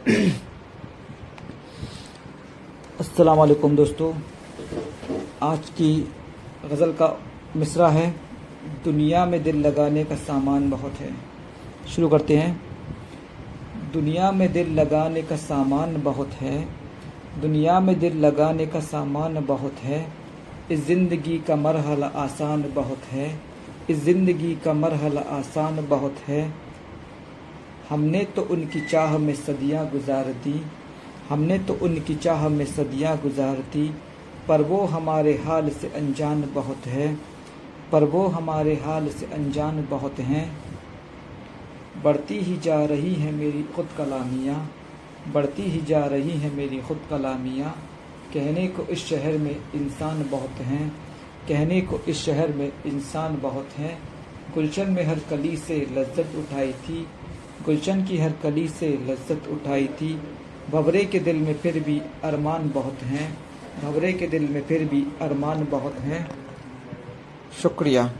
अस्सलाम वालेकुम दोस्तों। आज की गज़ल का मिसरा है, दुनिया में दिल लगाने का सामान बहुत है। शुरू करते हैं। दुनिया में दिल लगाने का सामान बहुत है, दुनिया में दिल लगाने का सामान बहुत है, इस ज़िंदगी का मरहला आसान बहुत है, इस ज़िंदगी का मरहला आसान बहुत है हमने तो उनकी चाह में सदियाँ गुजार दी, हमने तो उनकी चाह में सदियाँ गुजार दी, पर वो हमारे हाल से अनजान बहुत है, पर वो हमारे हाल से अनजान बहुत हैं। बढ़ती ही जा रही है मेरी खुद कलामियाँ, बढ़ती ही जा रही है मेरी खुद कलामियाँ। कहने को इस शहर में इंसान बहुत हैं, कहने को इस शहर में इंसान बहुत हैं। गुलशन में हर कली से लज्जत उठाई थी गुलशन की हर कली से लज्जत उठाई थी। भवरे के दिल में फिर भी अरमान बहुत हैं। भवरे के दिल में फिर भी अरमान बहुत हैं। शुक्रिया।